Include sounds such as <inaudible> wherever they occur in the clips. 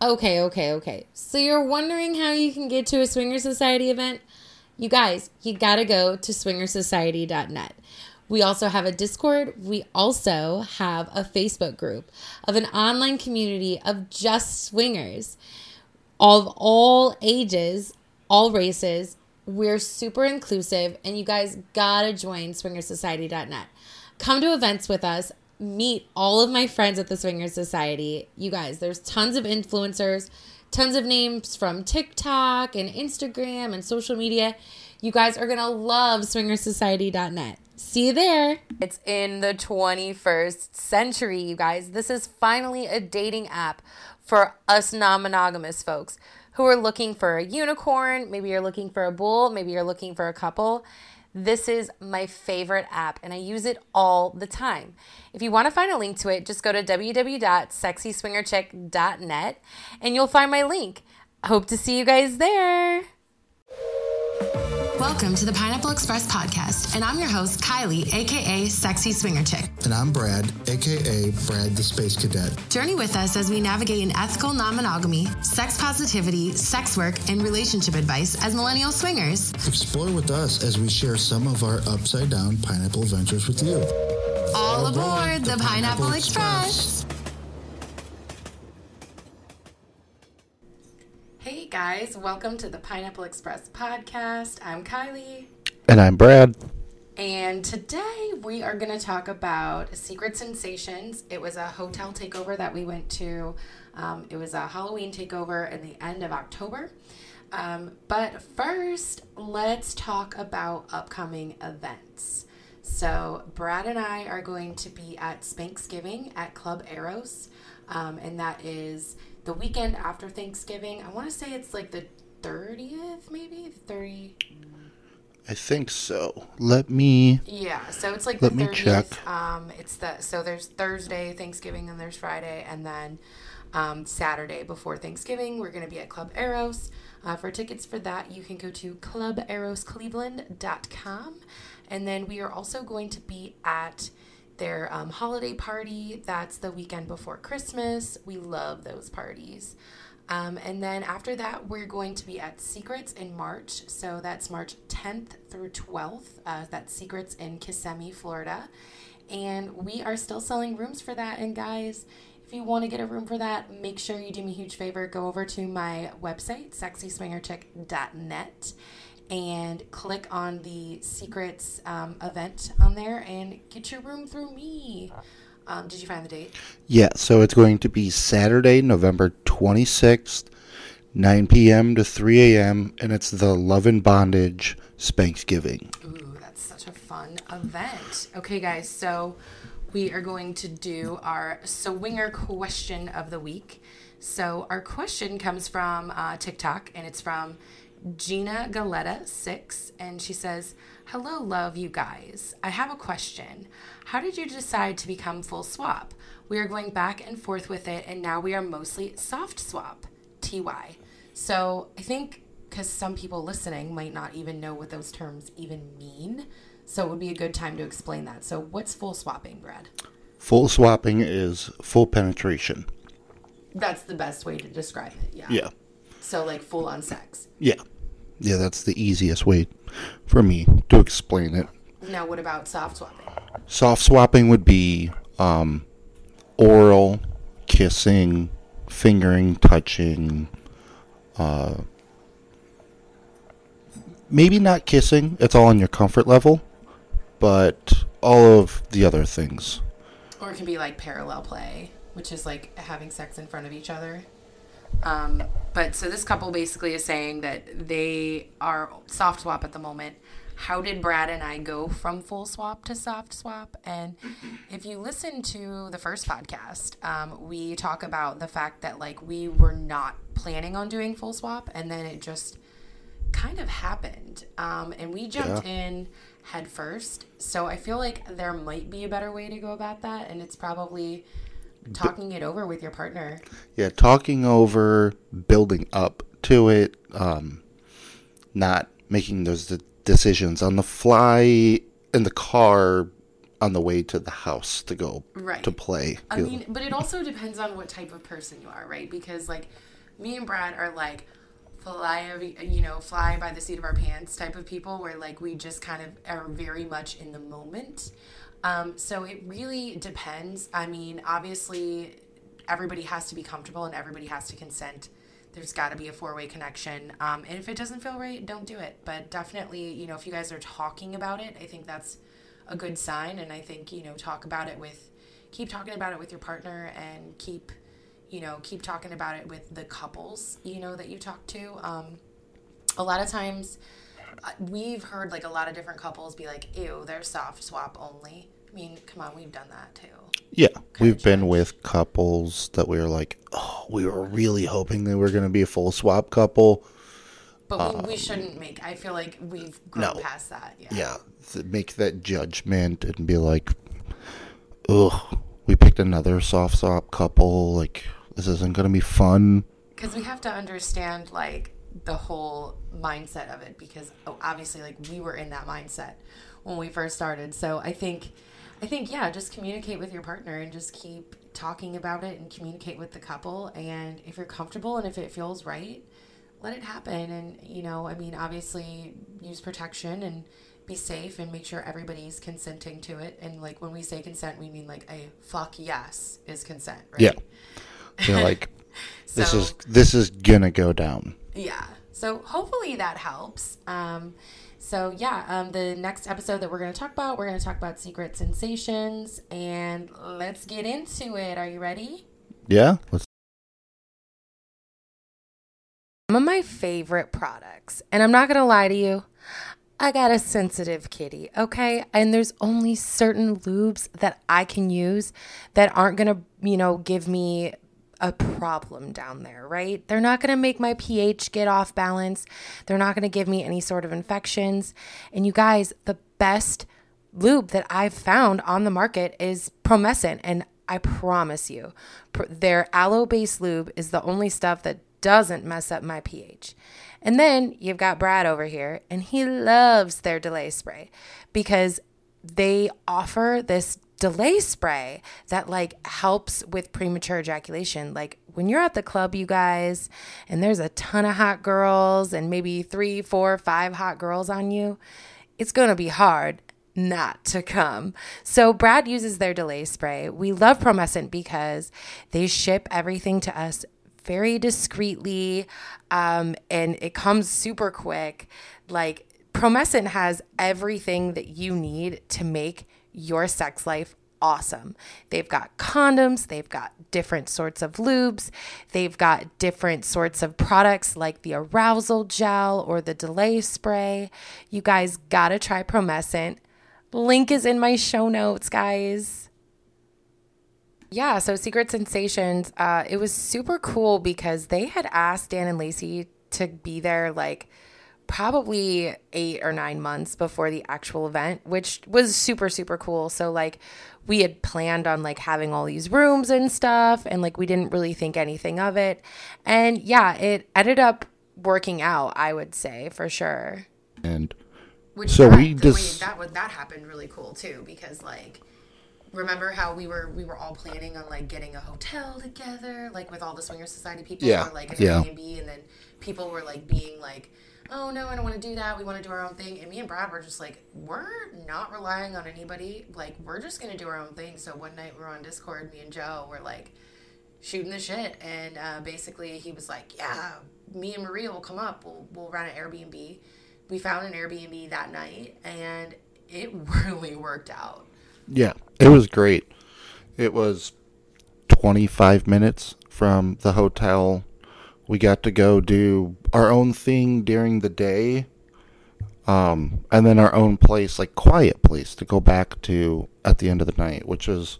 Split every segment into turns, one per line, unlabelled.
Okay, okay, okay. So you're wondering how you can get to a Swinger Society event? You guys, you gotta go to swingersociety.net. We also have a Discord. We also have a Facebook group of an online community of just swingers of all ages, all races. We're super inclusive, and you guys gotta join swingersociety.net. Come to events with us. Meet all of my friends at the Swingers Society. You guys, there's tons of influencers, tons of names from TikTok and Instagram and social media. You guys are gonna love swingersociety.net. See you there. It's in the 21st century, you guys. This is finally a dating app for us non monogamous folks who are looking for a unicorn. Maybe you're looking for a bull. Maybe you're looking for a couple. This is my favorite app and I use it all the time. If you want to find a link to it, just go to www.sexyswingerchick.net and you'll find my link. Hope to see you guys there.
Welcome to the Pineapple Express podcast, and I'm your host, Kiley, aka Sexy Swinger Chick.
And I'm Brad, aka Brad the Space Cadet.
Journey with us as we navigate an ethical non monogamy, sex positivity, sex work, and relationship advice as millennial swingers.
Explore with us as we share some of our upside down pineapple adventures with you.
All, aboard the, the Pineapple, Pineapple Express. Express.
Hey guys, welcome to the Pineapple Express podcast. I'm Kiley.
And I'm Brad.
And today we are going to talk about Secret Sinsations. It was a hotel takeover that we went to. Um, it was a Halloween takeover in the end of October. Um, but first, let's talk about upcoming events. So, Brad and I are going to be at Spanksgiving at Club Eros, um, and that is the weekend after Thanksgiving. I want to say it's like the 30th, maybe 30.
I think so. Let me.
Yeah, so it's like let the 30th. Me check. Um, it's the so there's Thursday Thanksgiving and there's Friday and then um, Saturday before Thanksgiving we're gonna be at Club Eros. Uh, for tickets for that, you can go to cluberoscleveland.com, and then we are also going to be at their um, holiday party. That's the weekend before Christmas. We love those parties. Um, and then after that, we're going to be at Secrets in March. So that's March 10th through 12th. Uh, that's Secrets in Kissimmee, Florida. And we are still selling rooms for that. And guys, if you want to get a room for that, make sure you do me a huge favor. Go over to my website, sexyswingerchick.net and click on the secrets um, event on there and get your room through me. Um, did you find the date?
Yeah, so it's going to be Saturday, November 26th, 9 p.m. to 3 a.m., and it's the Love and Bondage Spanksgiving.
Ooh, that's such a fun event. Okay, guys, so we are going to do our swinger question of the week. So, our question comes from uh, TikTok, and it's from Gina Galetta six, and she says, "Hello, love you guys. I have a question. How did you decide to become full swap? We are going back and forth with it, and now we are mostly soft swap. Ty. So I think because some people listening might not even know what those terms even mean, so it would be a good time to explain that. So what's full swapping, Brad?
Full swapping is full penetration.
That's the best way to describe it. Yeah.
Yeah.
So like full on sex.
Yeah. Yeah, that's the easiest way for me to explain it.
Now, what about soft swapping?
Soft swapping would be um, oral, kissing, fingering, touching. Uh, maybe not kissing. It's all on your comfort level, but all of the other things.
Or it can be like parallel play, which is like having sex in front of each other. Um, but so this couple basically is saying that they are soft swap at the moment. How did Brad and I go from full swap to soft swap? And if you listen to the first podcast, um, we talk about the fact that like we were not planning on doing full swap, and then it just kind of happened, um, and we jumped yeah. in head first. So I feel like there might be a better way to go about that, and it's probably talking it over with your partner.
Yeah, talking over, building up to it, um, not making those decisions on the fly in the car on the way to the house to go
Right.
to play.
I mean, but it also depends on what type of person you are, right? Because like me and Brad are like fly, you know, fly by the seat of our pants type of people, where like we just kind of are very much in the moment. Um, so it really depends. I mean, obviously, everybody has to be comfortable and everybody has to consent. There's got to be a four way connection. Um, and if it doesn't feel right, don't do it. But definitely, you know, if you guys are talking about it, I think that's a good sign. And I think, you know, talk about it with, keep talking about it with your partner and keep, you know, keep talking about it with the couples, you know, that you talk to. Um, a lot of times, we've heard like a lot of different couples be like, ew, they're soft swap only. I mean, come on, we've done that too.
Yeah, we've been with couples that we were like, oh, we were really hoping they were going to be a full swap couple.
But we, we shouldn't make, I feel like we've grown
Um, no.
past that. Yeah.
Yeah, to make that judgment and be like, ugh, we picked another soft swap couple. Like, this isn't going to be fun.
because we have to understand like the whole mindset of it because oh, obviously like we were in that mindset when we first started. So i think i think yeah just communicate with your partner and just keep talking about it and communicate with the couple. And if you're comfortable and if it feels right let it happen. And you know i mean obviously use protection and be safe and make sure everybody's consenting to it. And like when we say consent we mean like a fuck yes is consent right?
Yeah. You're like, <laughs> this is this is gonna go down.
Yeah so hopefully that helps um so yeah um the next episode that we're going to talk about we're going to talk about Secret Sinsations and let's get into it are you ready
Yeah. Let's.
some of my favorite products and i'm not going to lie to you I got a sensitive kitty, okay? And there's only certain lubes that I can use that aren't going to, you know, give me a problem down there, right? They're not going to make my pH get off balance. They're not going to give me any sort of infections. And you guys, the best lube that I've found on the market is Promescent. And I promise you, their aloe based lube is the only stuff that doesn't mess up my pH. And then you've got Brad over here, and he loves their delay spray because they offer this delay spray that like helps with premature ejaculation. Like when you're at the club, you guys, and there's a ton of hot girls and maybe three, four, five hot girls on you, it's going to be hard not to come. So Brad uses their delay spray. We love Promescent because they ship everything to us very discreetly um, and it comes super quick. Like Promescent has everything that you need to make your sex life awesome. They've got condoms, they've got different sorts of lubes, they've got different sorts of products like the arousal gel or the delay spray. You guys gotta try Promescent. Link is in my show notes, guys. Yeah, so Secret Sinsations, uh, it was super cool because they had asked Dan and Lacey to be there like probably eight or nine months before the actual event, which was super, super cool. So, like, we had planned on like having all these rooms and stuff, and like, we didn't really think anything of it. And yeah, it ended up working out, I would say, for sure.
And
Which
So
that,
we just-
way that was that happened really cool too because like remember how we were we were all planning on like getting a hotel together like with all the swinger society people
Yeah,
or like an
yeah.
Airbnb and then people were like being like oh no I don't want to do that we want to do our own thing and me and Brad were just like we're not relying on anybody like we're just gonna do our own thing so one night we were on Discord me and Joe were like shooting the shit and uh, basically he was like yeah me and maria will come up we'll, we'll rent an airbnb we found an airbnb that night and it <laughs> really worked out
yeah, it was great. It was 25 minutes from the hotel. We got to go do our own thing during the day. Um, and then our own place, like quiet place to go back to at the end of the night, which is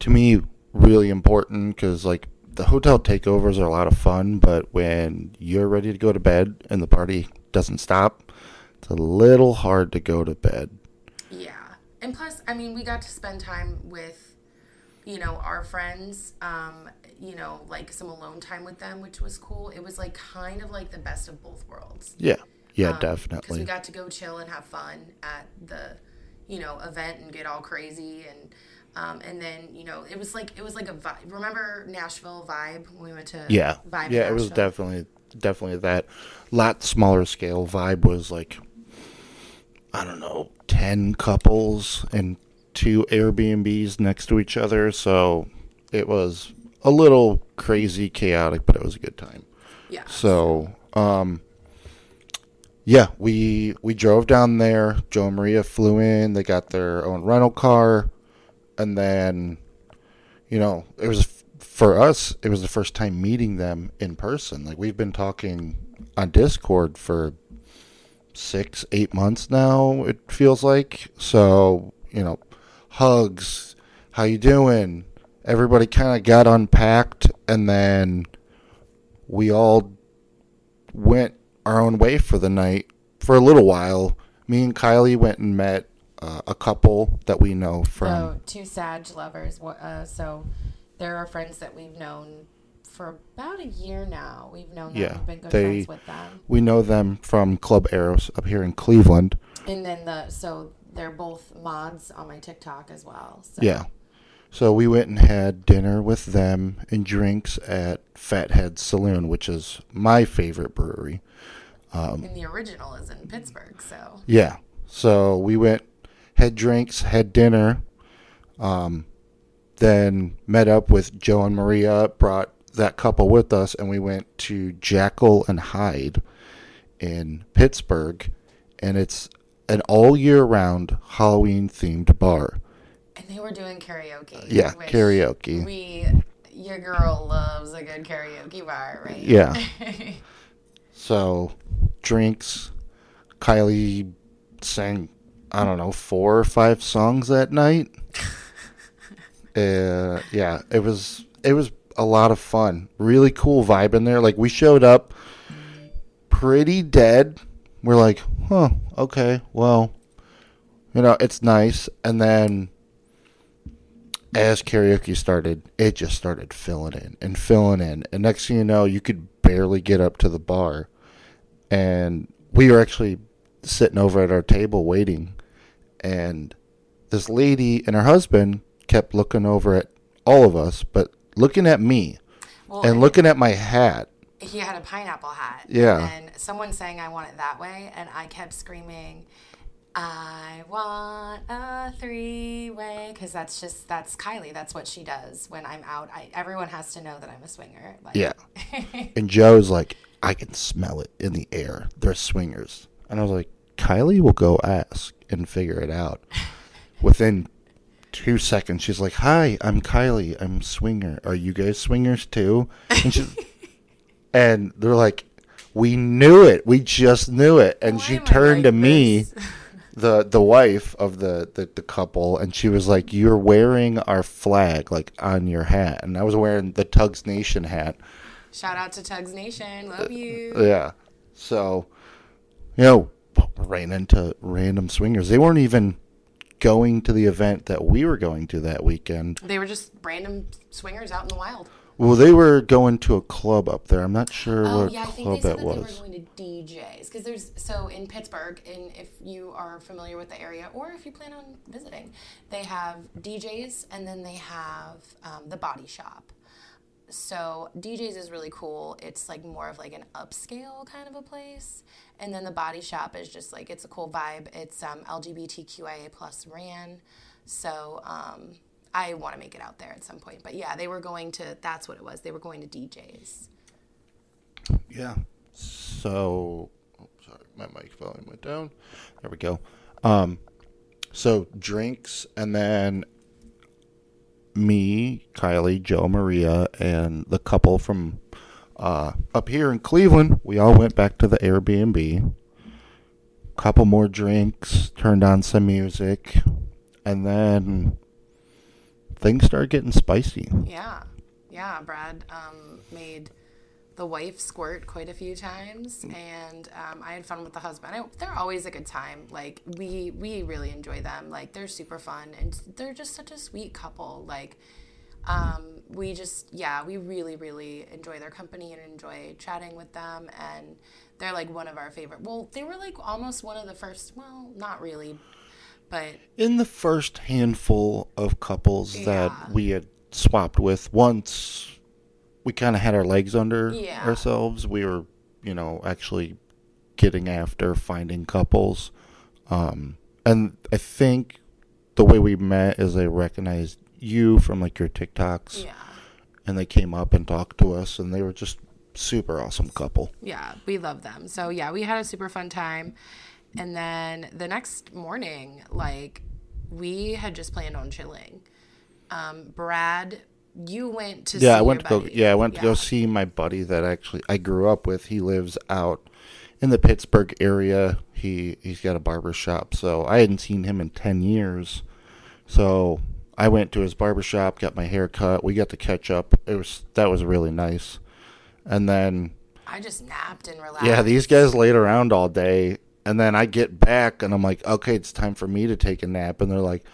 to me really important because like the hotel takeovers are a lot of fun, but when you're ready to go to bed and the party doesn't stop, it's a little hard to go to bed.
yeah and plus i mean we got to spend time with you know our friends um you know like some alone time with them which was cool it was like kind of like the best of both worlds
Yeah, yeah, definitely.
because we got to go chill and have fun at the you know, event and get all crazy and. Um, and then you know it was like it was like a vibe. Remember Nashville vibe when we went to
Yeah,
vibe
yeah, it was definitely definitely that. Lot smaller scale vibe was like I don't know, ten couples and two Airbnbs next to each other, so it was a little crazy, chaotic, but it was a good time.
yeah
So, um, yeah, we we drove down there. Joe and Maria flew in. They got their own rental car, and then, you know, it was for us. It was the first time meeting them in person. Like we've been talking on Discord for six, eight months now. It feels like so. You know, hugs. How you doing? Everybody kind of got unpacked, and then we all went our own way for the night for a little while. Me and Kiley went and met uh, a couple that we know from.
So two Sag lovers. Uh, so there are our friends that we've known for about a year now. We've known them.
Yeah,
We've been good
they-
friends with them.
We know them from Club Eros up here in Cleveland.
And then the so they're both mods on my TikTok as well. So.
Yeah. So we went and had dinner with them and drinks at Fathead Saloon, which is my favorite brewery.
And the original is in Pittsburgh. So
Yeah. So we went, had drinks, had dinner, um, then met up with Joe and Maria, brought that couple with us, and we went to Jekyll and Hyde in Pittsburgh. And it's an all year round Halloween themed bar.
They were doing karaoke.
Yeah, karaoke.
We your girl loves a good karaoke bar, right?
Yeah. <laughs> So, drinks. Kiley sang, I don't know, four or five songs that night. <laughs> uh, yeah, it was it was a lot of fun. Really cool vibe in there. Like we showed up pretty dead. We're like, huh, okay, well, you know, it's nice. And then as karaoke started, it just started filling in and filling in. And next thing you know, you could barely get up to the bar. And we were actually sitting over at our table waiting. And this lady and her husband kept looking over at all of us, but looking at me
Well,
and looking at my hat.
he had a pineapple hat.
Yeah.
And someone saying I want it that way, and I kept screaming, I want a three way, because that's just that's Kiley. That's what she does when I'm out. I everyone has to know that I'm a swinger. Like,
Yeah. <laughs> and Joe's like, I can smell it in the air. They're swingers. And I was like, Kiley will go ask and figure it out. <laughs> Within two seconds, she's like, Hi, I'm Kiley. I'm swinger. Are you guys swingers too? And, she, <laughs> and they're like, We knew it. We just knew it. And
Why
she turned to
like
me. The the wife of the, the the couple and she was like you're wearing our flag like on your hat and i was wearing the tugs nation hat
Shout out to Tugs Nation. Love uh, you.
yeah. So, you know, ran into random swingers. They weren't even going to the event that we were going to that weekend.
They were just random swingers out in the wild.
Well, they were going to a club up there. I'm not sure
Oh
what
yeah, I think
club
they said
it
that they were going to DJs because there's so in Pittsburgh, and if you are familiar with the area or if you plan on visiting, they have DJs and then they have um, the Body Shop. So DJs is really cool. It's like more of like an upscale kind of a place, and then the Body Shop is just like it's a cool vibe. It's um, LGBTQIA plus ran, so um, I want to make it out there at some point. But yeah, they were going to. That's what it was. They were going to DJs.
Yeah. So, oh, sorry, my mic volume went down. There we go. Um, so drinks, and then me, Kiley, Joe, Maria, and the couple from uh, up here in Cleveland. We all went back to the Airbnb. Couple more drinks, turned on some music, and then things started getting spicy.
Yeah, yeah. Brad um, made the wife squirt quite a few times, and um, I had fun with the husband. I, they're always a good time. Like we we really enjoy them. Like they're super fun, and they're just such a sweet couple. Like um, we just yeah, we really really enjoy their company and enjoy chatting with them, and they're like one of our favorite. Well, they were like almost one of the first. Well, not really. But
in the first handful of couples
Yeah.
that we had swapped with, once we kind of had our legs under
Yeah.
ourselves, we were, you know, actually getting after finding couples. Um, and I think the way we met is they recognized you from like your TikToks,
yeah.
and they came up and talked to us, and they were just super awesome couple.
Yeah, we love them. So yeah, we had a super fun time. And then the next morning, like we had just planned on chilling. Um, Brad, you went to see
Yeah, I went to go. Yeah, I went to go see my buddy that actually I grew up with. He lives out in the Pittsburgh area. He he's got a barber shop, so I hadn't seen him in ten years. So I went to his barber shop, got my hair cut. We got to catch up. It was that was really nice. And then
I just napped and relaxed.
yeah, these guys laid around all day, and then I get back and I'm like, okay, it's time for me to take a nap, and they're like,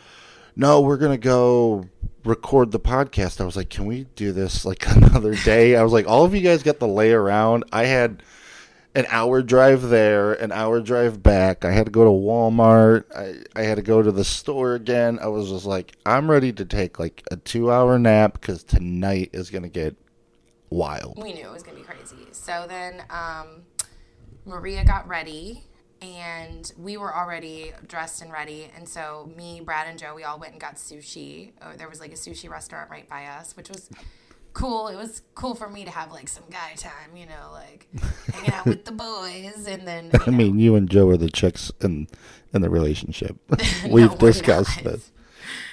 no, we're gonna go record the podcast. I was like, can we do this like <laughs> another day? I was like, all of you guys got to lay around. I had an hour drive there, an hour drive back. I had to go to Walmart. I, I had to go to the store again. I was just like, I'm ready to take like a two hour nap because tonight is gonna get wild.
we knew it was gonna be crazy. So then um, Maria got ready, and we were already dressed and ready. And so me, Brad, and Joe, we all went and got sushi. Oh, there was like a sushi restaurant right by us, which was cool. It was cool for me to have like some guy time, you know, like <laughs> hanging out with the boys, and then
I
know,
mean, you and Joe are the chicks in in the relationship. <laughs> <laughs> We've
we're
discussed this.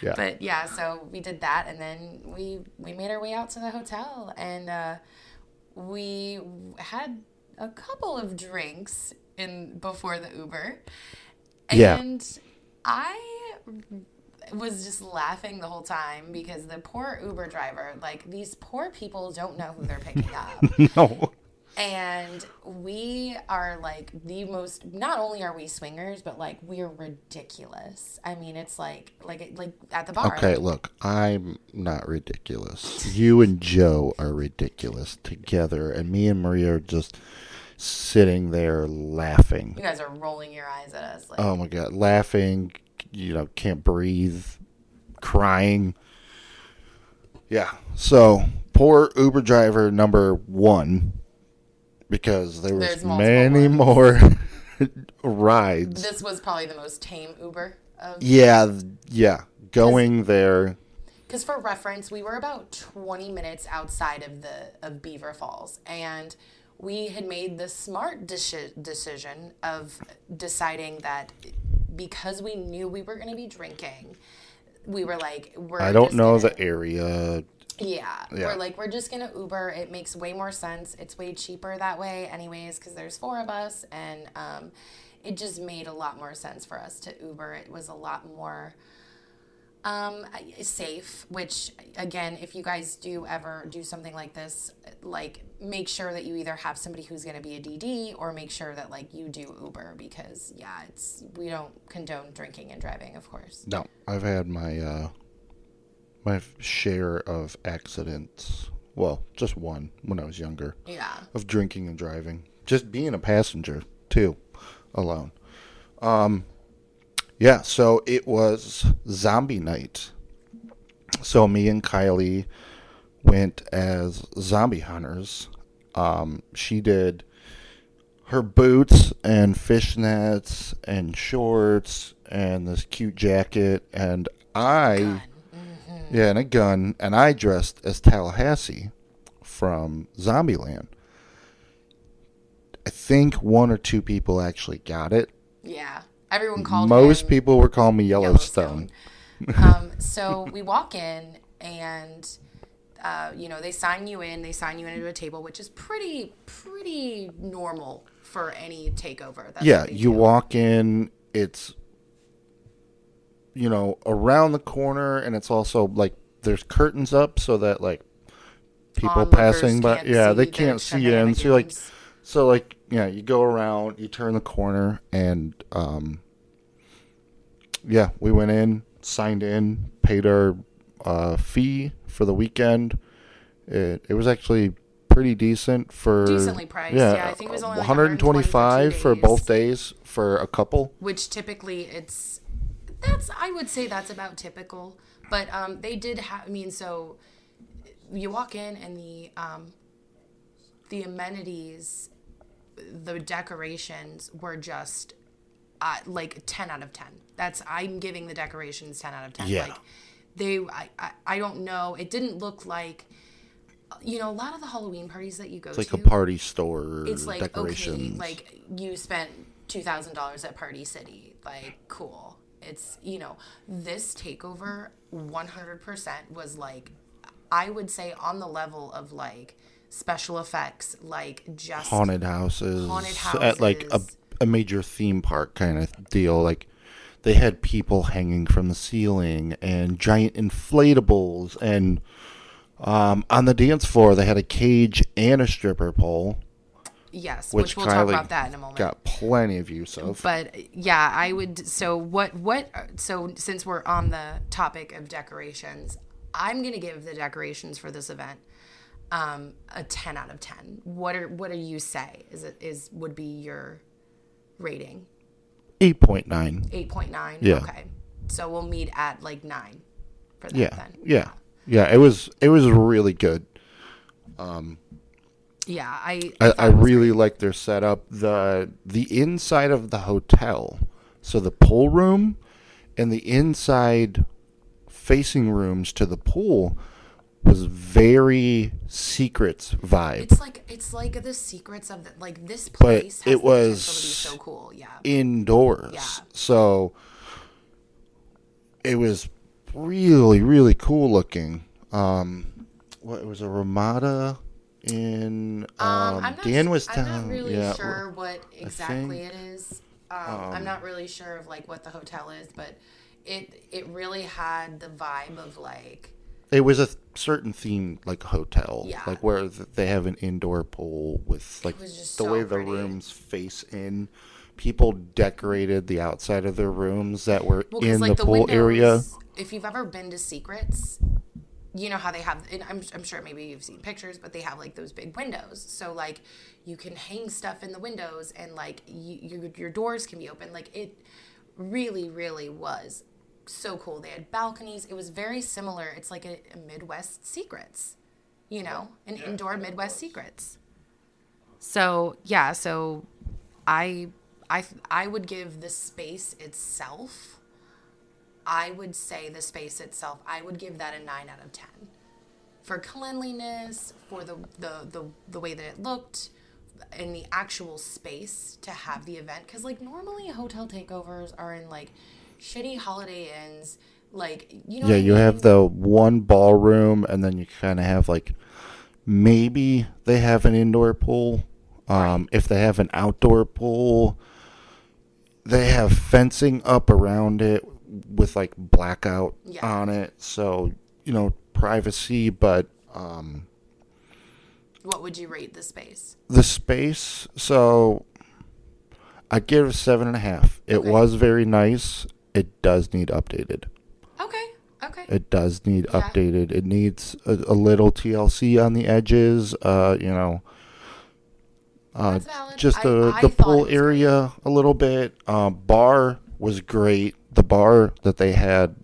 Yeah.
But yeah, so we did that, and then we we made our way out to the hotel, and uh, we had a couple of drinks in before the Uber,
Yeah.
and I was just laughing the whole time because the poor Uber driver, like these poor people, don't know who they're picking up. <laughs>
no.
and we are like the most not only are we swingers but like we're ridiculous i mean it's like like like at the bar
Okay, look, I'm not ridiculous. You and Joe are ridiculous together, and me and Maria are just sitting there laughing.
you guys are rolling your eyes at us like
Oh my god, laughing, you know, can't breathe, crying. Yeah. So, poor Uber driver number 1 because there was many
ones.
more <laughs> rides.
this was probably the most tame uber of
Yeah, yeah. Going there.
because for reference we were about 20 minutes outside of the of beaver falls and we had made the smart deci- decision of deciding that because we knew we were going to be drinking we were like we're
I don't know
gonna-
the area.
Yeah,
Yeah.
we're like we're just gonna Uber. It makes way more sense. It's way cheaper that way, anyways, because there's four of us, and um, it just made a lot more sense for us to Uber. It was a lot more um, safe. Which again, if you guys do ever do something like this, like make sure that you either have somebody who's gonna be a DD or make sure that like you do Uber because yeah, it's we don't condone drinking and driving, of course.
No, I've had my uh my share of accidents. Well, just one when I was younger
Yeah.
of drinking and driving. Just being a passenger too, alone. Um yeah, so it was zombie night. So me and Kiley went as zombie hunters. Um she did her boots and fishnets and shorts and this cute jacket and I yeah and a gun and I dressed as Tallahassee from Zombieland. I think one or two people actually got it.
Yeah. Everyone called
Most people were calling me Yellowstone.
um, so we walk in and uh, you know they sign you in they sign you into a table which is pretty pretty normal for any takeover That's
Yeah, you
do.
walk in, it's you know, around the corner and it's also like there's curtains up so that like people
Onlookers
passing by yeah, they can't see you and so you're like so like yeah, you go around, you turn the corner and um yeah, we went in, signed in, paid our uh, fee for the weekend. It it was actually pretty decent for
Decently priced, yeah, I think it was only like
125 for
days.
both days for a couple.
which typically it's That's I would say that's about typical. But um, they did have. I mean, so you walk in and the um, the amenities, the decorations were just uh, like ten out of ten. That's I'm giving the decorations ten out of ten.
Yeah.
Like they, I, I, I don't know. It didn't look like. You know, a lot of the Halloween parties that you go to.
It's like
to,
a party store
it's like
decorations.
okay, like you spent two thousand dollars at Party City, like cool. It's you know this takeover one hundred percent was like I would say on the level of like special effects, like just
haunted houses,
Haunted houses
at like a, a major theme park kind of deal. Like they had people hanging from the ceiling and giant inflatables, and um, on the dance floor they had a cage and a stripper pole,
yes,
which,
which, we'll talk about that in a moment.
got plenty of use of.
but yeah i would so what what so since we're on the topic of decorations i'm gonna give the decorations for this event um a 10 out of 10 what are what do you say is it is would be your rating
Eight point nine.
8.9
Yeah.
okay so we'll meet at like 9 for that
Yeah,
then
yeah, yeah. It was it was really good.
Um Yeah i
I, I really like their setup. the The inside of the hotel, so the pool room, and the inside facing rooms to the pool was very secrets vibe.
it's like it's like the secrets of the, like this
But
place has
it was-
so cool yeah
indoors.
Yeah.
So it was really, really cool looking. Um, what it was a Ramada in um,
Um, I'm not,
Dan was
I'm not really
yeah,
sure what exactly it is. Um, I'm not really sure of like what the hotel is, but it it really had the vibe of like
It was a certain theme, like hotel,
Yeah.
like where they have an indoor pool with like the
so
way
pretty.
the rooms face in. People decorated the outside of their rooms that were
well,
in
like
the pool area.
If you've ever been to Secrets, you know how they have. And I'm I'm sure maybe you've seen pictures, but they have like those big windows. So like you can hang stuff in the windows, and like you, your your doors can be open. Like it really, really was so cool. They had balconies. It was very similar. It's like a, a Midwest Secrets, you know, an indoor Midwest Secrets. So yeah, so I I I would give the space itself. I would say the space itself. I would give that a nine out of ten for cleanliness, for the the the, the way that it looked, in the actual space to have the event. Because like normally hotel takeovers are in like shitty Holiday Inns. Like you know.
Yeah,
I
you
mean?
have the one ballroom, and then you kind of have like maybe they have an indoor pool. Um, If they have an outdoor pool, they have fencing up around it with like blackout
Yeah.
on it, so you know privacy. But um,
What would you rate the space?
the space, so I'd give it a seven and a half. It
Okay.
was very nice. It does need updated.
Okay. Okay.
It does need
Yeah.
updated. It needs a, a little TLC on the edges. Uh, you know, uh, just the
I
the pool area a little bit. Um, bar was great. The bar that they had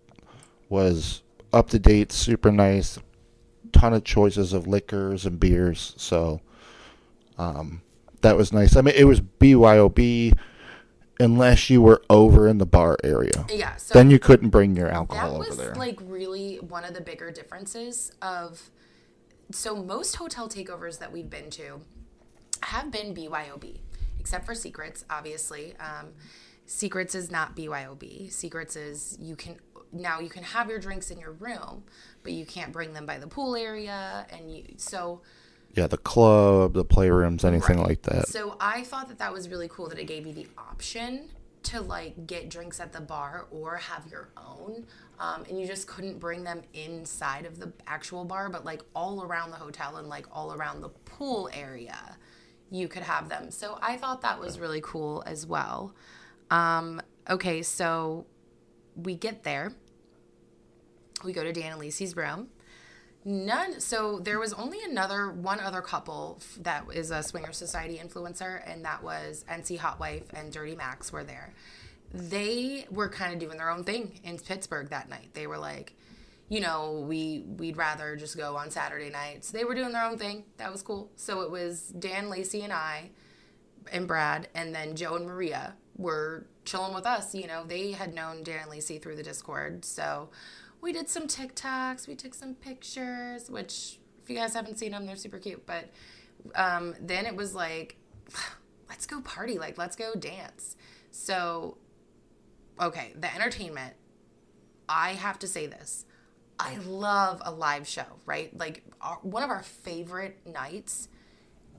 was up to date, super nice. Ton of choices of liquors and beers. So, um, that was nice. I mean, it was BYOB. Unless you were over in the bar area,
yeah. So
then you couldn't bring your alcohol over there.
That was like really one of the bigger differences of so most hotel takeovers that we've been to have been BYOB, except for Secrets, obviously. Um, Secrets is not BYOB. Secrets is you can now you can have your drinks in your room, but you can't bring them by the pool area, and you so.
Yeah, the club, the playrooms, anything
Right.
like that.
So I thought that that was really cool that it gave you the option to like get drinks at the bar or have your own, um, and you just couldn't bring them inside of the actual bar, but like all around the hotel and like all around the pool area, you could have them. So I thought that was really cool as well. Um, okay, so we get there. We go to Dan and Lacey's room. None. So there was only another one other couple that is a swinger society influencer, and that was NC Hot Wife and Dirty Max were there. they were kind of doing their own thing in Pittsburgh that night. They were like, you know, we we'd rather just go on Saturday nights. They were doing their own thing. That was cool. So it was Dan, Lacey, and I, and Brad, and then Joe and Maria were chilling with us. You know, they had known Dan Lacey through the Discord, so we did some TikToks. We took some pictures, which if you guys haven't seen them, they're super cute. But um, then it was like, <sighs> let's go party. Like, let's go dance. So, okay, the entertainment. I have to say this. I love a live show, right? Like our, one of our favorite nights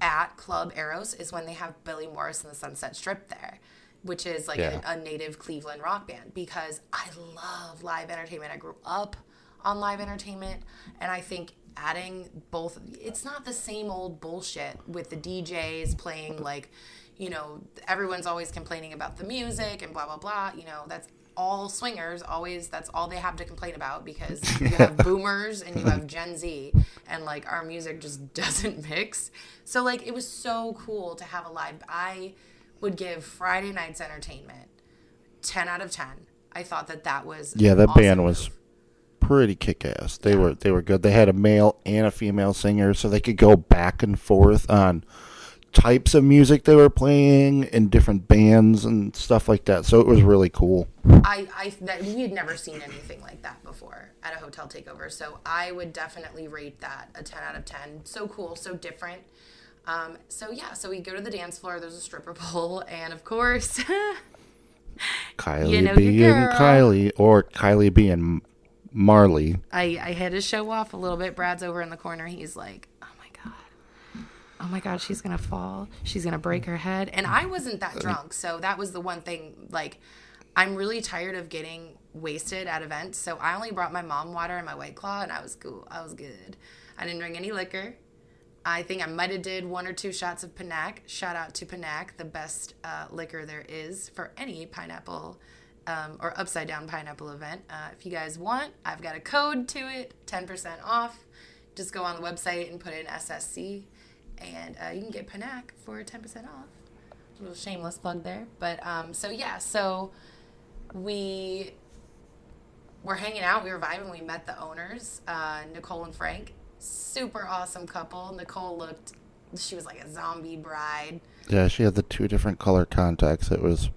at Club Eros is when they have Billy Morris and the Sunset Strip there, which is like
Yeah.
a, a native Cleveland rock band because I love live entertainment. I grew up on live entertainment and I think adding both it's not the same old bullshit with the DJs playing like you know everyone's always complaining about the music and blah blah blah you know that's all swingers always that's all they have to complain about because <laughs> you have boomers and you have Gen Z and like our music just <laughs> doesn't mix. So like it was so cool to have a live I would give Friday night's entertainment 10 out of 10. I thought that that was
Yeah, that
awesome
band was
move.
pretty kick ass. They were they were good. They had a male and a female singer, so they could go back and forth on types of music they were playing in different bands and stuff like that. So it was really cool.
I, I that we had never seen anything like that before at a hotel takeover. So I would definitely rate that a 10 out of 10. So cool, so different. Um, so yeah, so we go to the dance floor. There's a stripper pole, and of course, <laughs>
Kiley
You know
B and. Kylie, or Kylie B and Marley.
I I had to show off a little bit. Brad's over in the corner. He's like, "Oh my god, oh my god, she's gonna fall. She's gonna break her head." And I wasn't that drunk, so that was the one thing. Like, I'm really tired of getting wasted at events, so I only brought my mom water and my white claw, and I was cool. I was good. I didn't drink any liquor. I think I might have did one or two shots of Panac. Shout out to Panac, the best uh, liquor there is for any pineapple um, or upside down pineapple event. Uh, if you guys want, I've got a code to it, 10% off. Just go on the website and put in SSC, and uh, you can get Panac for 10% off. A little shameless plug there. But um, so, yeah, so we were hanging out, we were vibing, we met the owners, uh, Nicole and Frank. Super awesome couple. Nicole looked, she was like a zombie bride.
Yeah, she had the two different color contacts. It was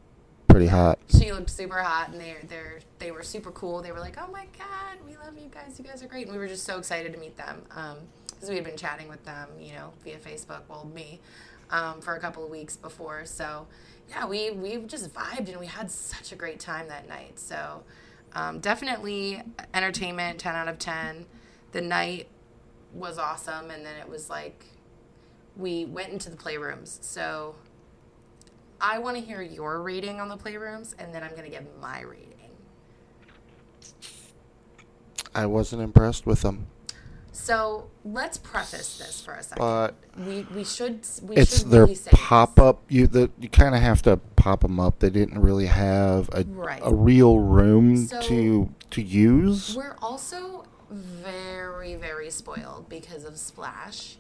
pretty hot.
She looked super hot, and they they they were super cool. They were like, "Oh my god, we love you guys. You guys are great." And we were just so excited to meet them because we had been chatting with them, you know, via Facebook. Well, me, um, for a couple of weeks before. So yeah, we we just vibed and we had such a great time that night. So um, definitely entertainment, ten out of ten. The night was awesome, and then it was like we went into the playrooms. So I want to hear your rating on the playrooms, and then I'm going to give my rating.
I wasn't impressed with them,
So let's preface this for a second.
but
we we should we
it's
should
their
really
pop up. You the you kind of have to pop them up. They didn't really have a
Right.
a real room
So-
to to use.
We're also very very spoiled because of Splash.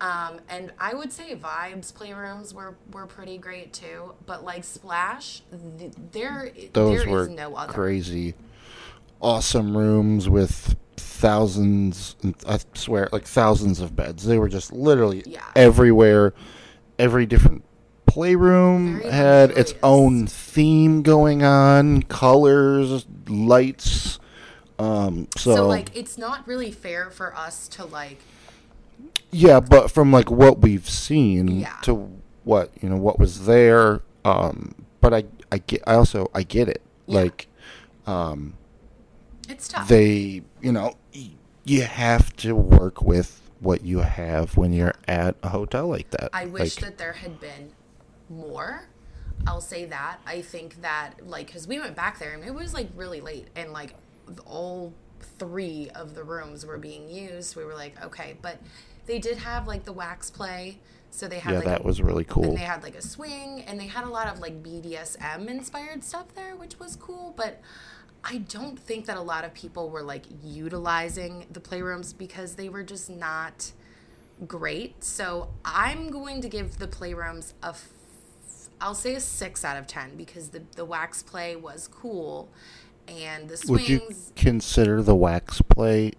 Um, and I would say Vibes playrooms were, were pretty great too, but like Splash, th- there
Those
there
were
is no other.
crazy, awesome rooms with thousands. I swear, like thousands of beds. They were just literally
Yeah.
everywhere. Every different playroom
Very
had its own theme going on, colors, lights. Um, so,
So like, it's not really fair for us to like
yeah, but from like what we've seen
Yeah.
to what you know what was there. Um, but I I get I also I get it.
Yeah.
Like, um,
it's tough.
they you know you have to work with what you have when you're at a hotel like that.
I wish
Like,
that there had been more. I'll say that. I think that like because we went back there and it was like really late and like all three of the rooms were being used. We were like, okay, but they did have like the wax play, so they had
Yeah,
like
that
a-
was really cool.
And they had like a swing and they had a lot of like BDSM inspired stuff there, which was cool, but. I don't think that a lot of people were like utilizing the playrooms because they were just not great. So I'm going to give the playrooms a f- I'll say a six out of ten because the the wax play was cool, and the
Would you consider the wax play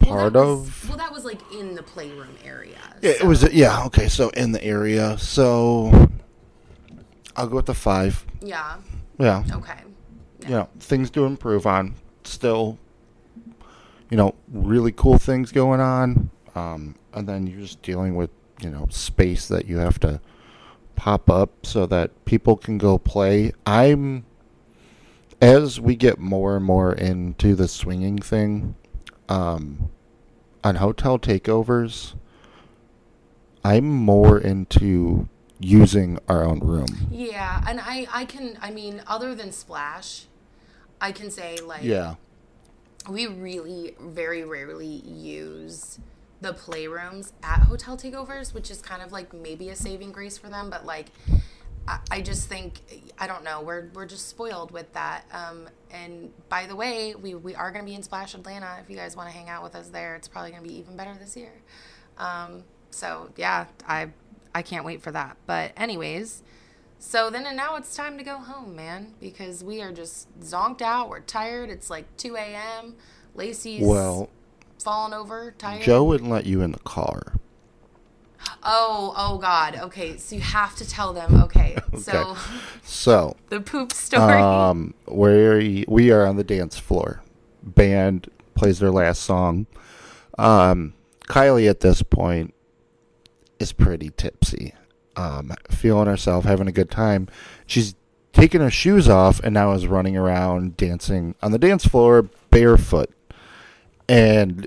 well,
part
that was-
of?
well, that was like in the playroom area.
Yeah, it was. Yeah. Okay. So in the area. So I'll go with the five.
Yeah.
Yeah.
Okay.
You know, things to improve on. Still, you know, really cool things going on. Um, and then you're just dealing with, you know, space that you have to pop up so that people can go play. I'm, as we get more and more into the swinging thing, um, on hotel takeovers, I'm more into using our own room.
Yeah, and I I can I mean other than splash, I can say like
Yeah.
we really very rarely use the playrooms at hotel takeovers, which is kind of like maybe a saving grace for them. But like, I, I just think I don't know. We're we're just spoiled with that. Um, and by the way, we we are going to be in Splash Atlanta. If you guys want to hang out with us there, it's probably going to be even better this year. Um, so yeah, I I can't wait for that. But anyways. So then and now it's time to go home, man, because we are just zonked out. We're tired. It's like 2 a.m. Lacey's
Well,
falling over, tired.
Joe wouldn't let you in the car.
Oh, oh God. Okay, so you have to tell them. Okay, <laughs> so
So, <laughs>
the poop story.
um, we we are on the dance floor. Band plays their last song. Um, Kiley at this point is pretty tipsy, um, feeling herself, having a good time. She's taken her shoes off and now is running around dancing on the dance floor barefoot. And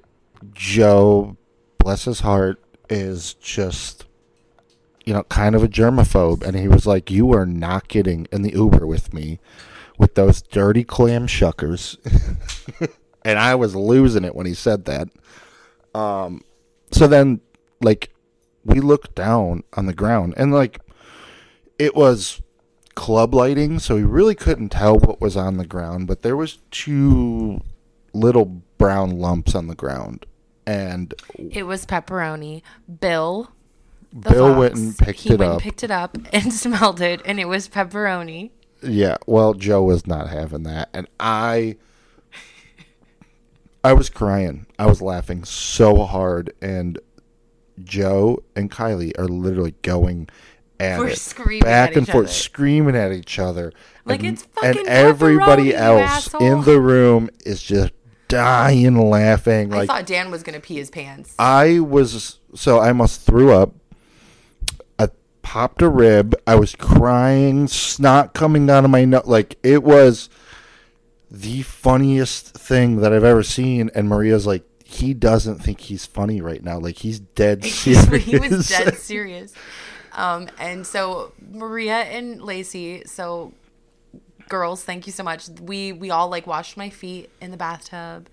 Joe, bless his heart, is just you know, kind of a germaphobe, and he was like, "You are not getting in the Uber with me with those dirty clam shuckers," <laughs> and I was losing it when he said that. Um, so then, like, we looked down on the ground, and like, it was club lighting, so we really couldn't tell what was on the ground, but there was two little brown lumps on the ground, and
it was pepperoni. Bill.
Bill
fox,
went and picked
he
it
went
up.
And picked it up <laughs> and smelled it, and it was pepperoni.
Yeah, well, Joe was not having that, and I, I was crying. I was laughing so hard, and Joe and Kiley are literally going at
We're
it, back and forth,
other.
screaming at each other.
Like,
and,
"It's fucking
and everybody else in the room is just dying laughing.
I thought Dan was gonna pee his pants.
I was so I almost threw up. I popped a rib. I was crying, snot coming down of my nose. Like it was the funniest thing that I've ever seen. And Maria's like, he doesn't think he's funny right now. Like he's dead <laughs> serious.
he was dead <laughs> serious. Um, and so Maria and Lacey, so girls, thank you so much. We we all like washed my feet in the bathtub,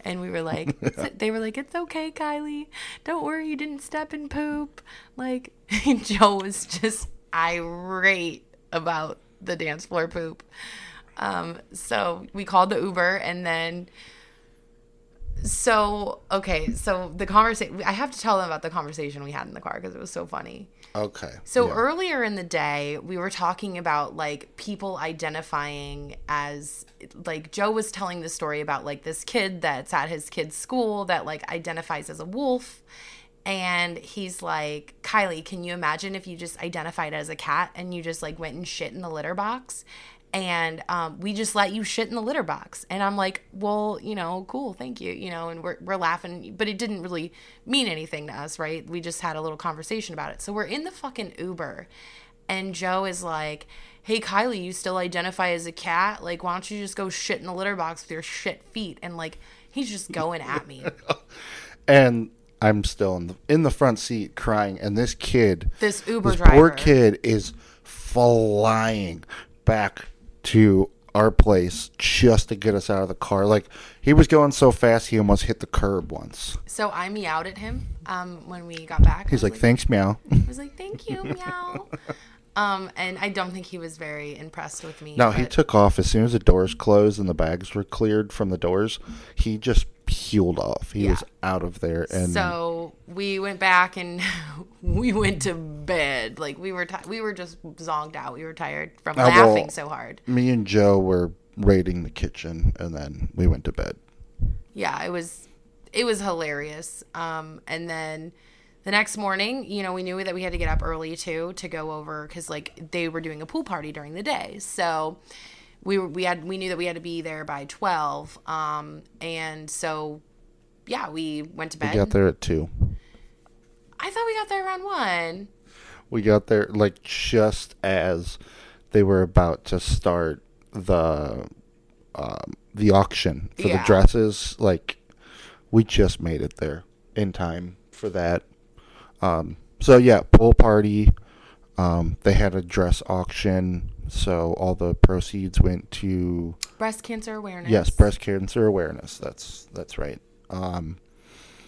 and we were like, <laughs> they were like, it's okay, Kiley, don't worry, you didn't step in poop. Like <laughs> Joe was just irate about the dance floor poop. Um, so we called the Uber, and then so okay, so the conversation I have to tell them about the conversation we had in the car because it was so funny.
Okay.
So
yeah.
earlier in the day, we were talking about like people identifying as like Joe was telling the story about like this kid that's at his kid's school that like identifies as a wolf. And he's like, Kiley, can you imagine if you just identified as a cat and you just like went and shit in the litter box? And um, we just let you shit in the litter box. And I'm like, well, you know, cool, thank you. You know, and we're, we're laughing, but it didn't really mean anything to us, right? We just had a little conversation about it. So we're in the fucking Uber. And Joe is like, hey, Kiley, you still identify as a cat? Like, why don't you just go shit in the litter box with your shit feet? And like, he's just going at me. <laughs>
and I'm still in the in the front seat crying, and this kid,
This Uber
this
driver.
poor kid, is flying back to our place just to get us out of the car. Like he was going so fast, he almost hit the curb once.
So I meowed at him um, when we got back.
He's like, "Thanks, meow."
I was like, thank you, <laughs> meow. Um, and I don't think he was very impressed with me.
No, he took off as soon as the doors closed and the bags were cleared from the doors. He just peeled off. He
Yeah.
was out of there, and
so we went back and <laughs> we went to bed. Like we were, ti we were just zonked out. We were tired from
will-
laughing so hard.
me and Joe were raiding the kitchen, and then we went to bed.
yeah, it was it was hilarious. Um, and then the next morning, you know, we knew that we had to get up early too to go over because like they were doing a pool party during the day, so we were we had we knew that we had to be there by twelve. Um, and so yeah, we went to bed.
We got there at two.
I thought we got there around one.
We got there like just as they were about to start the um, the auction for
Yeah.
the dresses. Like we just made it there in time for that. Um, so yeah, pool party. Um, they had a dress auction, so all the proceeds went to
Breast cancer awareness.
yes breast cancer awareness. That's that's right. Um,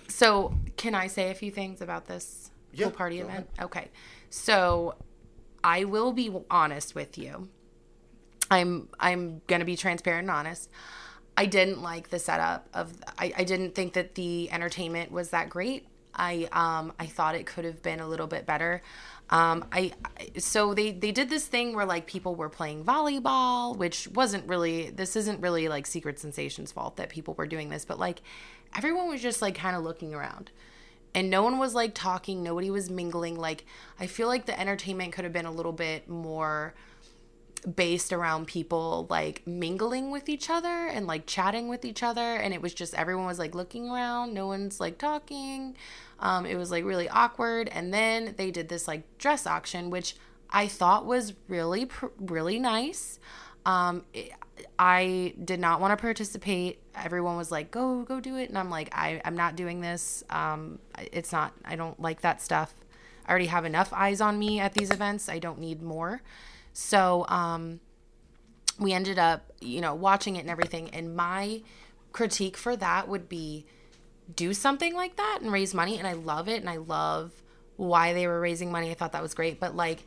So, can I say a few things about this
Yeah,
pool party event? Okay. So, I will be honest with you. I'm I'm gonna be transparent and honest. I didn't like the setup of. I, I didn't think that the entertainment was that great. I um I thought it could have been a little bit better. Um, I I- so they they did this thing where like people were playing volleyball, which wasn't really. This isn't really like Secret Sinsations' fault that people were doing this, but like everyone was just like kind of looking around and no one was like talking nobody was mingling like i feel like the entertainment could have been a little bit more based around people like mingling with each other and like chatting with each other and it was just everyone was like looking around no one's like talking um, it was like really awkward and then they did this like dress auction which i thought was really really nice um, it, I did not want to participate. Everyone was like, "Go, go do it," and I'm like, I, "I'm not doing this. Um, it's not. I don't like that stuff. I already have enough eyes on me at these events. I don't need more." So, um, we ended up, you know, watching it and everything. And my critique for that would be, do something like that and raise money. And I love it, and I love why they were raising money. I thought that was great, but like,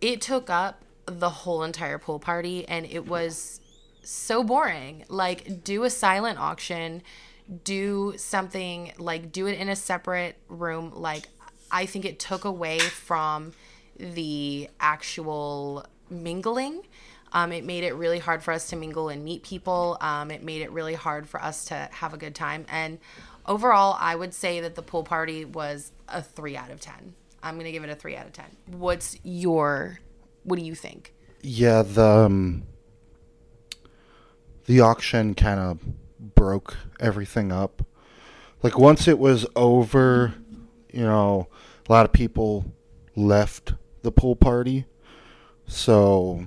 it took up the whole entire pool party and it was so boring like do a silent auction do something like do it in a separate room like i think it took away from the actual mingling. Um, it made it really hard for us to mingle and meet people. Um, it made it really hard for us to have a good time. And overall i would say that the pool party was a 3 out of 10 i'm going to give it a 3 out of 10 what's your what do you think?
Yeah, the um, the auction kind of broke everything up. Like once it was over, you know, a lot of people left the pool party. So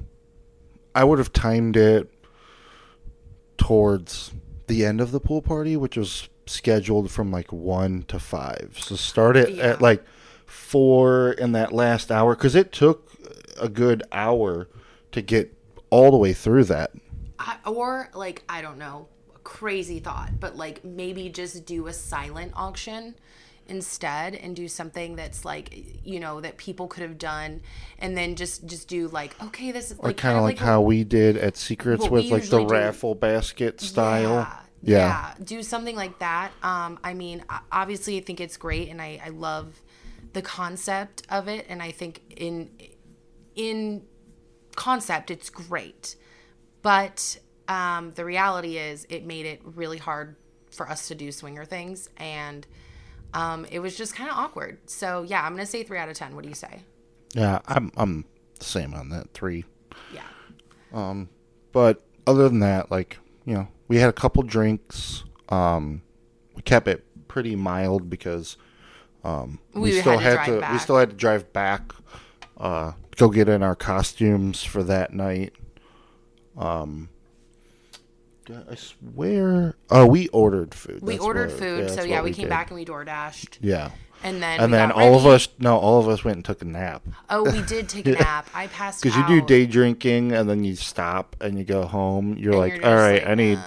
I would have timed it towards the end of the pool party, which was scheduled from like 1 to 5. So start it
Yeah.
at like 4 in that last hour cuz it took a good hour to get all the way through that.
I, or like I don't know, crazy thought, but like maybe just do a silent auction instead and do something that's like you know that people could have done and then just just do like okay this is like
kind of like
a-
how we did at Secrets with like the
do.
raffle basket style.
Yeah,
Yeah.
yeah. Do something like that. Um, I mean, obviously, I think it's great, and I, I love the concept of it, and I think in in concept, it's great. But um, the reality is, it made it really hard for us to do swinger things, and um, it was just kind of awkward. So yeah, I'm gonna say three out of ten. What do you say?
Yeah, I'm I'm same on that 3.
Yeah.
Um, but other than that, like, you know, we had a couple drinks. Um we kept it pretty mild because um we,
We
still
had to
had
drive
to, we still had to drive back uh go get in our costumes for that night. Um I swear. Oh, we ordered food.
We
That's
ordered
what-
food, so yeah,
what
we, came
did.
back and we door dashed,
Yeah.
and then
And
we
then all of us, no, all of us went and took a nap.
Oh, we did take a <laughs> nap. I passed
Because you do day drinking and then you stop and you go home. You're
And
like,
you're
all right,
like,
I need.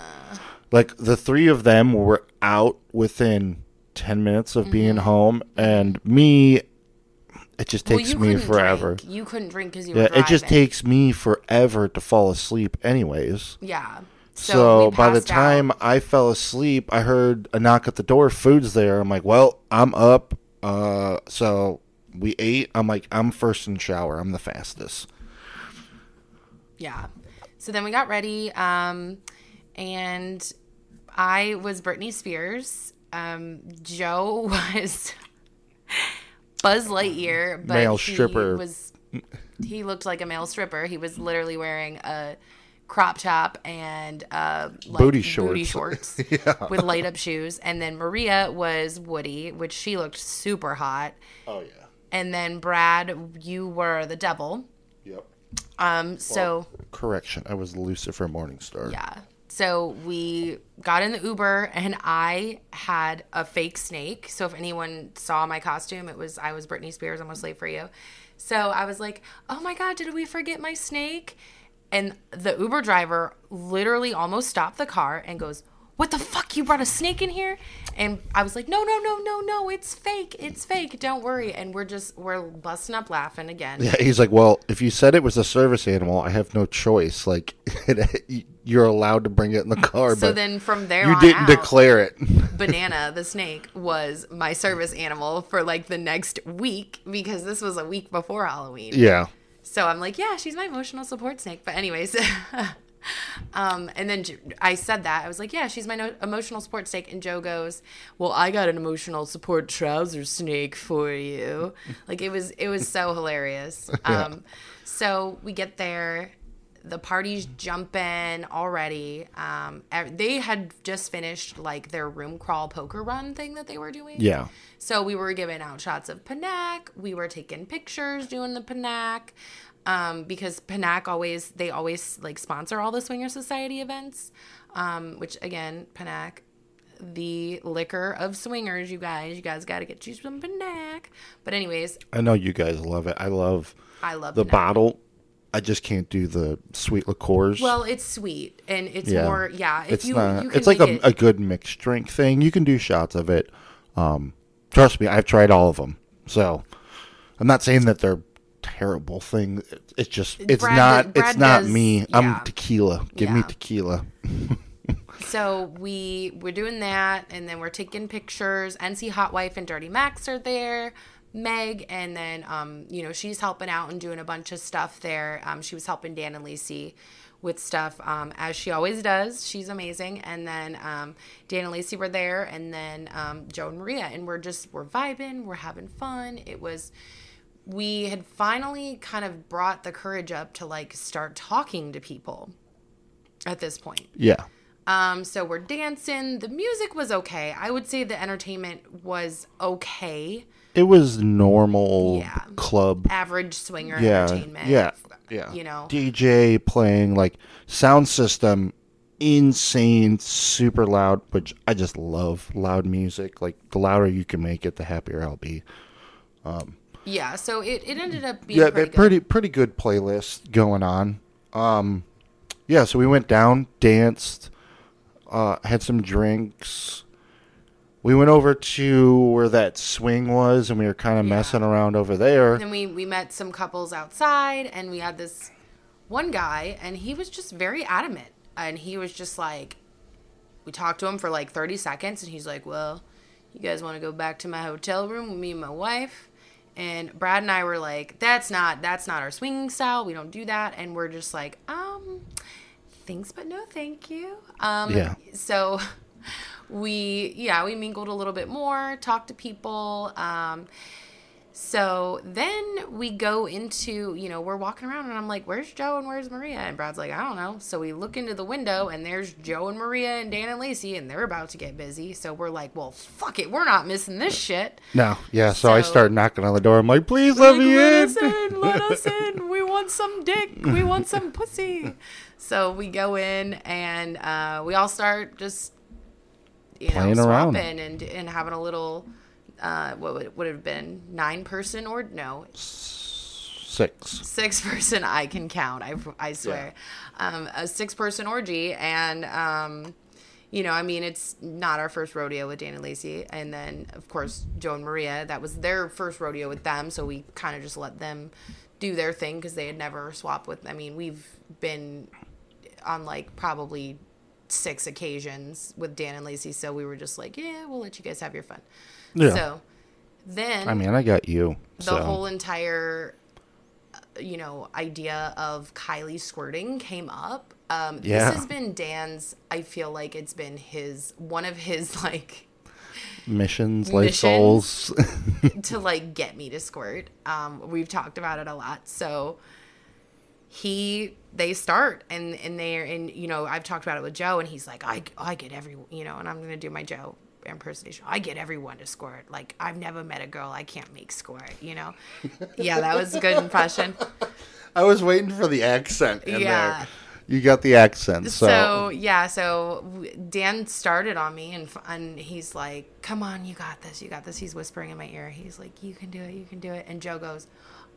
Like the three of them were out within ten minutes of being home, and me, it just
Mm-hmm. Well,
takes me forever.
Drink. You couldn't drink because you
Yeah, it just takes me forever to fall asleep, anyways.
Yeah.
So, by the
out.
time I fell asleep, I heard a knock at the door. Food's there. I'm like, well, I'm up. Uh, so we ate. I'm like, I'm first in shower. I'm the fastest.
Yeah. So then we got ready, um, and I was Britney Spears. Um, Joe <laughs> was Buzz Lightyear, but
Male
he
stripper.
was he looked like a male stripper. He was literally wearing a crop top and uh, like
Booty
booty
shorts.
shorts <laughs> with light up shoes. And then Maria was Woody, which she looked super hot.
Oh yeah.
And then Brad, you were the devil.
Yep.
Um, so.
Correction. I was Lucifer Morningstar.
Yeah. So we got in the Uber and I had a fake snake. So if anyone saw my costume, it was I was Britney Spears, I almost late for you. So I was like, "Oh my god, did we forget my snake?" And the Uber driver literally almost stopped the car and goes, "What the fuck? You brought a snake in here?" And I was like, "No, no, no, no, no. It's fake. It's fake. Don't worry." And we're just we're busting up laughing again.
Yeah, he's like, well, if you said it was a service animal, I have no choice. Like, <laughs> you're allowed to bring it in the car,
So then from there
you
on
didn't
out,
declare it. <laughs>
Banana, the snake, was my service animal for like the next week because this was a week before Halloween.
yeah.
So I'm like, yeah, she's my emotional support snake. But anyways, <laughs> um, and then I said that I was like, yeah, she's my no- emotional support snake. And Joe goes, well, I got an emotional support trouser snake for you. <laughs> like it was, it was so hilarious. Um, so we get there. The party's jumping already. Um, they had just finished like their room crawl poker run thing that they were doing.
Yeah.
So we were giving out shots of Panac. We were taking pictures doing the Panac. Um, because Panac always they always like sponsor all the Swinger Society events. Um, which again, Panac, the liquor of swingers, you guys. You guys gotta get you some Panac. But anyways,
I know you guys love it. I love
I love
the
Panac.
bottle. I just can't do the sweet liqueurs.
Well, it's sweet and it's
yeah.
more yeah. If
it's
you,
not.
you
it's like a,
it,
a good mixed drink thing. You can do shots of it. Um, trust me, I've tried all of them. So I'm not saying that they're terrible thing. It's just it's
Brad
not.
Brad
it's not
does-
me. I'm tequila. Give me tequila. <laughs>
So we we're doing that, and then we're taking pictures. NC Hot Wife and Dirty Max are there. Meg, and then um, you know she's helping out and doing a bunch of stuff there. Um, she was helping Dan and Lacey with stuff um, as she always does. She's amazing. And then um, Dan and Lacey were there, and then um, Joe and Maria, and we're just we're vibing, we're having fun. It was we had finally kind of brought the courage up to like start talking to people at this point.
Yeah.
Um, so we're dancing. The music was okay. I would say the entertainment was okay.
It was normal
Yeah.
club.
Average swinger
Yeah.
entertainment.
Yeah. Yeah.
You know.
DJ playing like sound system insane, super loud, which I just love loud music. Like the louder you can make it, the happier I'll be.
Yeah. So it, it ended up being
yeah,
pretty,
pretty pretty good playlist going on. Um, yeah, so we went down, danced, uh, had some drinks. We went over to where that swing was, and we were kind of
Yeah.
messing around over there.
Then we we met some couples outside, and we had this one guy, and he was just very adamant, and he was just like, we talked to him for like thirty seconds, and he's like, "Well, you guys want to go back to my hotel room with me and my wife?" And Brad and I were like, "That's not that's not our swinging style. We don't do that." And we're just like, "Um, thanks, but no, thank you." Um,
Yeah.
So <laughs> we yeah we mingled a little bit more, talked to people. Um, so then we go into, you know, we're walking around and I'm like, where's Joe and where's Maria? And Brad's like, I don't know. So we look into the window and there's Joe and Maria and Dan and Lacey and they're about to get busy. So we're like, well, fuck it. We're not missing this shit.
No, yeah. So, I start knocking on the door. I'm like, please let
Like,
me
let
in.
us in. Let us <laughs> in. We want some dick. We want some pussy. <laughs> So we go in and uh, we all start just, you
Playing
know,
around.
swapping and, and having a little, uh, what would, would it have been? Nine person or no,
Six.
six person I can count. I, I swear, um, a six person orgy, and um, you know, I mean, it's not our first rodeo with Dan and Lacey, and then of course Joe and Maria. That was their first rodeo with them, so we kind of just let them do their thing because they had never swapped with. I mean, we've been on like probably six occasions with Dan and Lacey. So we were just like, yeah, we'll let you guys have your fun.
Yeah.
So then
I mean, I got you.
the
so.
whole entire uh, you know idea of kiley squirting came up um
Yeah.
this has been dan's i feel like it's been his one of his <laughs> like
missions, life
Missions?
goals. <laughs>
to like get me to squirt um we've talked about it a lot so he they start and and they're and you know i've talked about it with joe and he's like i i get every you know and i'm gonna do my joe impersonation. I get everyone to squirt like i've never met a girl i can't make squirt you know? <laughs> Yeah that was a good impression.
I was waiting for the accent in
Yeah.
there. You got the accent, so,
so yeah so dan started on me and, and he's like come on you got this you got this. He's whispering in my ear. He's like you can do it you can do it. And joe goes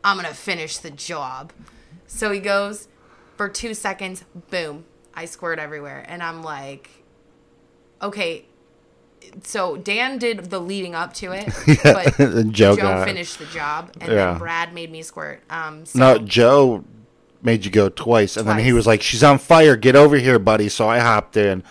i'm gonna finish the job. So he goes for two seconds boom i squirt everywhere and i'm like okay so dan did the leading up to it <laughs> but <laughs>
Joe
joe,
it.
finished the job and
Yeah.
then brad made me squirt um so
No, Joe made you go twice, and then he was like, "She's on fire! Get over here, buddy!" So I hopped in,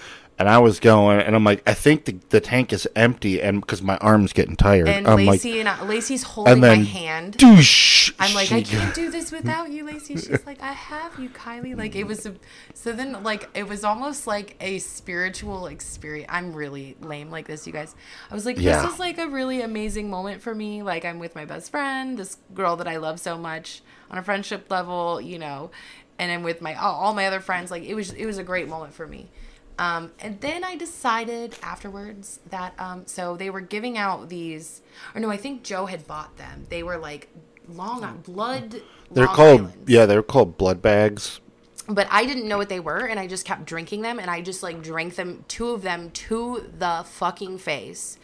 and I was going, and I'm like, "I think the, the tank is empty," and because my arm's getting tired,
and
I'm
lacey and I, lacey's holding
then
my hand
douche.
I'm like,
she-
I can't do this without you, Lacey. She's like, I have you, Kiley. Like it was, a, so then like it was almost like a spiritual experience. I'm really lame like this, you guys. I was like,
Yeah.
this is like a really amazing moment for me. Like I'm with my best friend, this girl that I love so much on a friendship level, you know, and I'm with my all, all my other friends. Like it was, it was a great moment for me. Um, and then I decided afterwards that um, so they were giving out these, or no, I think Joe had bought them. They were like long blood.
They're
Long
called
Islands.
yeah, they're called blood bags.
But I didn't know what they were, and I just kept drinking them, and I just like drank them, two of them to the fucking face,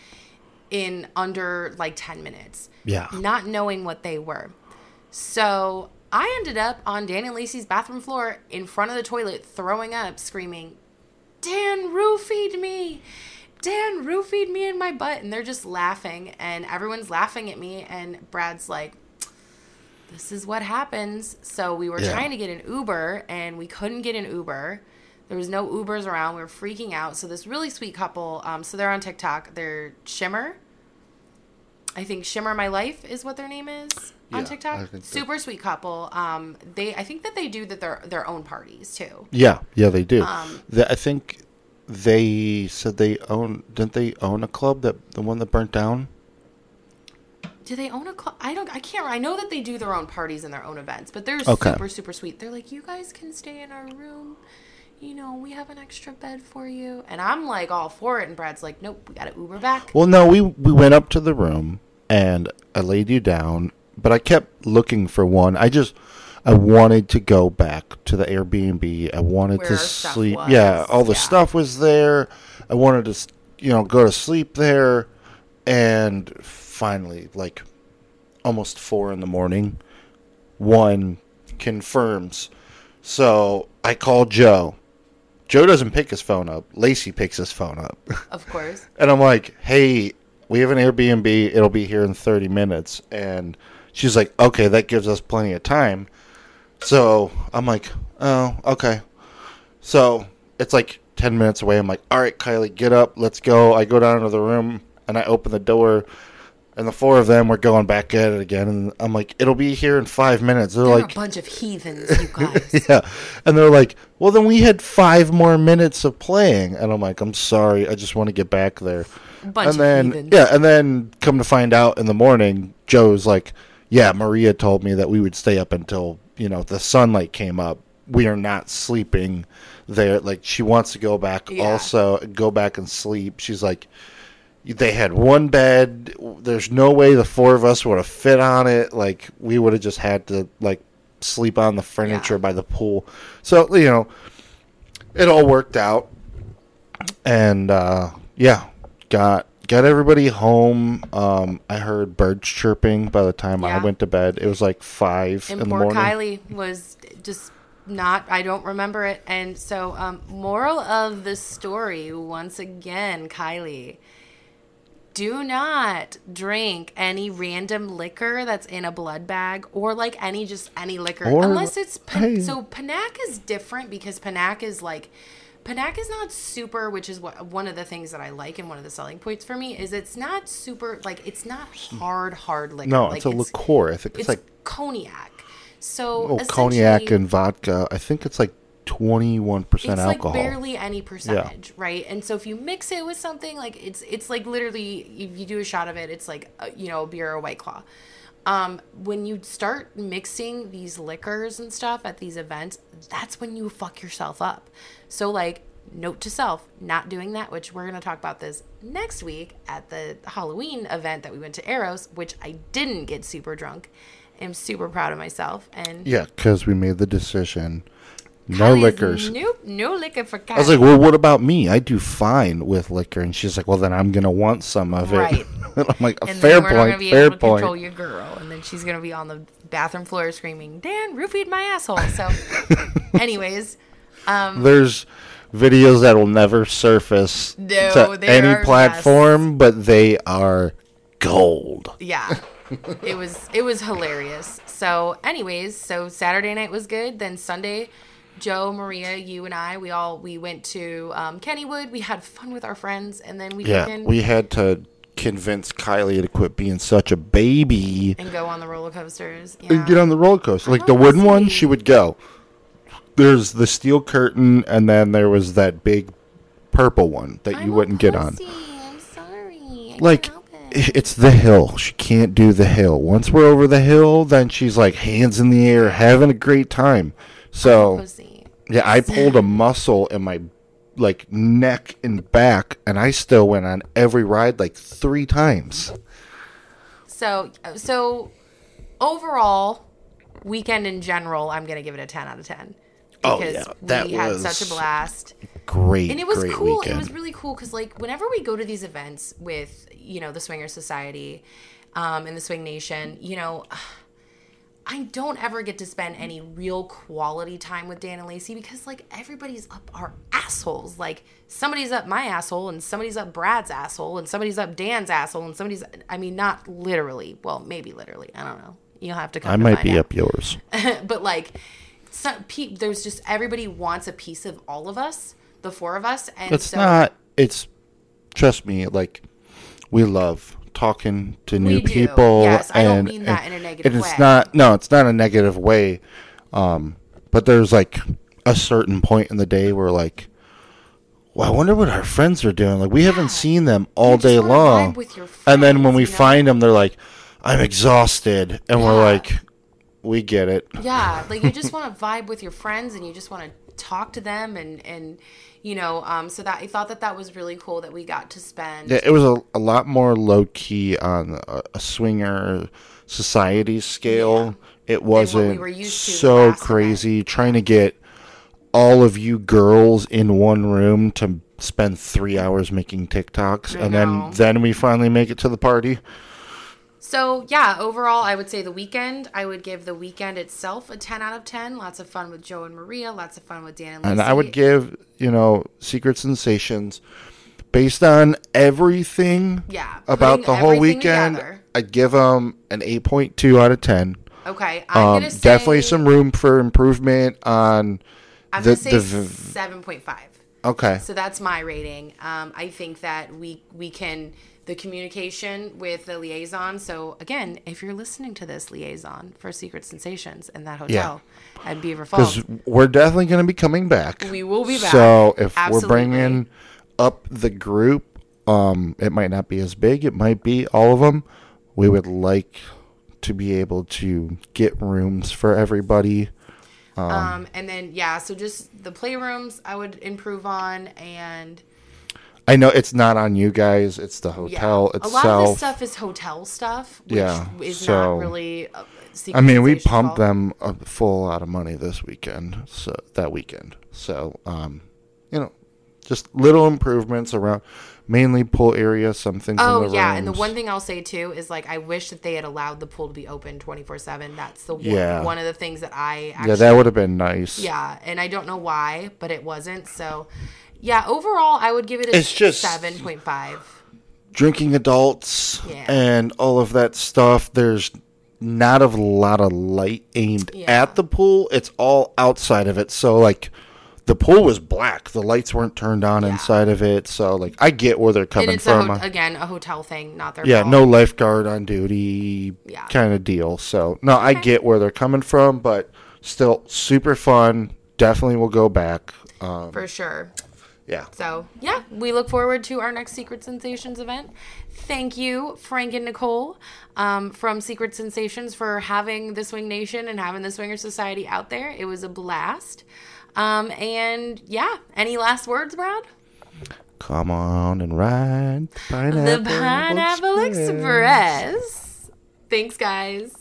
in under like ten minutes.
Yeah.
Not knowing what they were, so I ended up on Dan and Lacey's bathroom floor in front of the toilet, throwing up, screaming, "Dan roofied me." Dan roofied me in my butt, and they're just laughing, and everyone's laughing at me. And Brad's like, this is what happens. So we were
Yeah.
trying to get an Uber and we couldn't get an Uber. There was no Ubers around. We were freaking out. So this really sweet couple, um, so they're on TikTok. They're Shimmer. I think Shimmer My Life is what their name is on
Yeah,
TikTok.
think that-
Super sweet couple. Um, they I think that they do that their their own parties too.
Yeah, yeah, they do.
Um,
The- I think they said they own. Didn't they own a club that the one that burnt down?
Do they own a club? I don't. I can't. I know that they do their own parties and their own events, but they're
Okay.
super super sweet. They're like, you guys can stay in our room. You know, we have an extra bed for you, and I'm like all for it. And Brad's like, nope, we got to Uber back.
Well, no, we we went up to the room and I laid you down, but I kept looking for one. I just I wanted to go back to the Airbnb. I wanted
Where
to sleep.
was,
Yeah, all the
yeah.
stuff was there. I wanted to, you know, go to sleep there, and finally, like almost four in the morning, one confirms. So I call Joe. Joe doesn't pick his phone up. Lacey picks his phone up. <laughs>
Of course.
And I'm like, hey, we have an Airbnb. It'll be here in 30 minutes. And she's like, okay, that gives us plenty of time. So I'm like, oh, okay. So it's like 10 minutes away. I'm like, all right, Kiley, get up. Let's go. I go down to the room and I open the door. And the four of them were going back at it again. And I'm like, it'll be here in five minutes. They're
They're
like,
a bunch of heathens, <laughs> you guys.
yeah. And they're like, well, then we had five more minutes of playing. And I'm like, I'm sorry. I just want to get back there.
bunch
and then,
of heathens.
yeah. And then come to find out in the morning, Joe's like, yeah, Maria told me that we would stay up until, you know, the sunlight came up. We are not sleeping there. Like, she wants to go back
Yeah.
also, go back and sleep. She's like, they had one bed. There's no way the four of us would have fit on it. Like we would have just had to like sleep on the furniture
Yeah.
by the pool. So you know, it all worked out, and uh, yeah, got got everybody home. Um, I heard birds chirping by the time I went to bed. It was like five
and
in the
poor
morning.
Kiley was just not. I don't remember it. And so, um, moral of the story once again, Kiley. Do not drink any random liquor that's in a blood bag or like any just any liquor
Or-
unless it's pan-
hey.
so Panac is different because Panac is like Panac is not super, which is what one of the things that I like and one of the selling points for me is it's not super like it's not hard hard liquor.
No,
like,
it's a liqueur. I think it's,
It's
like
cognac. So
oh, cognac and vodka. I think it's like twenty one percent
it's
alcohol.
like barely any percentage, right? And so if you mix it with something like it's it's like literally if you do a shot of it, it's like a, you know a beer or a white claw. Um, when you start mixing these liquors and stuff at these events, that's when you fuck yourself up. So like note to self, not doing that, which we're gonna talk about this next week at the Halloween event that we went to Eros, which I didn't get super drunk. I'm super proud of myself and
yeah, because we made the decision. No
Kiley's,
liquors.
Nope, no liquor for Kiley.
I was like, well, what about me? I do fine with liquor. And she's like, well, then I'm going to want some of it.
Right.
And <laughs> I'm like,
and
fair
then we're gonna
point,
be
fair
able to control your girl, and then she's gonna be on the bathroom floor screaming, "Dan, roofied my asshole." So, <laughs> anyways,
There's videos that will never surface
No,
to any platform, but they are gold.
yeah, it was it was hilarious. So, anyways, so Saturday night was good. Then Sunday, Joe, Maria, you and I, we all we went to um, Kennywood. We had fun with our friends, and then we
Yeah, we had to convince Kiley to quit being such a baby
and go on the roller coasters.
and get on the roller coaster. Like the wooden one, she would go. There's the steel curtain, and then there was that big purple one that
I'm
you
a
wouldn't get on.
pussy. I'm sorry. I
Like
can't help it.
it's the hill. She can't do the hill. Once we're over the hill, then she's like hands in the air, having a great time. So
Pussy.
yeah, I pulled a <laughs> muscle in my like neck and back, and I still went on every ride like three times.
So so overall, weekend in general, I'm gonna give it a ten out of ten.
Oh,
Because
yeah, that
we had such a blast.
Great,
And it was cool.
weekend.
It was really cool because like whenever we go to these events with, you know, the Swinger Society, um, and the Swing Nation, you know, I don't ever get to spend any real quality time with Dan and Lacey because like everybody's up our assholes. Like somebody's up my asshole and somebody's up Brad's asshole and somebody's up Dan's asshole and somebody's I mean not literally. Well, maybe literally. I don't know. You'll have to come
I
to
might be
out
up yours. <laughs>
but like some pe- there's just everybody wants a piece of all of us the four of us and
It's
so
not. It's trust me. Like we love talking to new
do.
people.
Yes, I don't
and,
mean that
and-
in a negative
and it's
way.
not. No, it's not a negative way. Um, but there's like a certain point in the day where like. Well, I wonder what our friends are doing. Like we haven't seen them all
just
day long,
your
and then when we
you know?
find them, they're like, "I'm exhausted," and we're like, "We get it."
yeah like you just want to vibe with your friends and you just want to talk to them and and you know um so that i thought that that was really cool that we got to spend
Yeah, it was a, a lot more low key on a, a swinger society scale. It wasn't
to
so
last event.
crazy trying to get all of you girls in one room to spend three hours making TikToks,
I
and
know.
then then we finally make it to the party.
So yeah, overall, I would say the weekend. I would give the weekend itself a ten out of ten. Lots of fun with Joe and Maria. Lots of fun with Dan and Lacey.
And I would give you know Secret Sinsations based on everything
Yeah,
about the whole weekend.
together.
I'd give them an eight point two out of ten.
Okay, I'm
Um,
say
definitely some room for improvement on
I'm
the
gonna say
the v-
seven point five.
okay.
So that's my rating. Um, I think that we we can the communication with the liaison. So again, if you're listening to this liaison for Secret Sinsations in that hotel yeah. at Beaver
Because
Falls,
we're definitely going to be coming back.
We will be back.
So if
Absolutely.
we're bringing up the group, um, it might not be as big. It might be all of them. We would like to be able to get rooms for everybody.
um, and then yeah, so just the playrooms I would improve on, and
I know it's not on you guys. It's the
yeah,
hotel
a lot of this stuff is hotel stuff, which
Yeah,
is
so-
not really.
I mean, we pumped them a full lot of money this weekend. So that weekend. So, um, you know, just little improvements around, mainly pool area. Some things.
Oh yeah, and the one thing I'll say too is like I wish that they had allowed the pool to be open twenty four seven. That's the one,
Yeah.
one of the things that I actually
Yeah, that would have been nice.
yeah, and I don't know why, but it wasn't. So yeah, overall I would give it a
It's just-
seven point five.
Drinking adults
Yeah.
and all of that stuff. There's not a lot of light aimed
Yeah.
at the pool. It's all outside of it. So like. the pool was black. The lights weren't turned on inside of it, so like I get where they're coming
it's a
from.
ho- again a hotel thing, not their
yeah,
fault.
no lifeguard on duty
Yeah.
kind of deal. So, no, I get where they're coming from, but still super fun. Definitely will go back. Um,
for sure.
Yeah.
So, yeah, we look forward to our next Secret Sinsations event. Thank you, Frank and Nicole um, from Secret Sinsations, for having the Swing Nation and having the Swinger Society out there. It was a blast. Um, and yeah, any last words, Brad?
Come on and ride the Pineapple,
the Pineapple Express. Thanks, guys.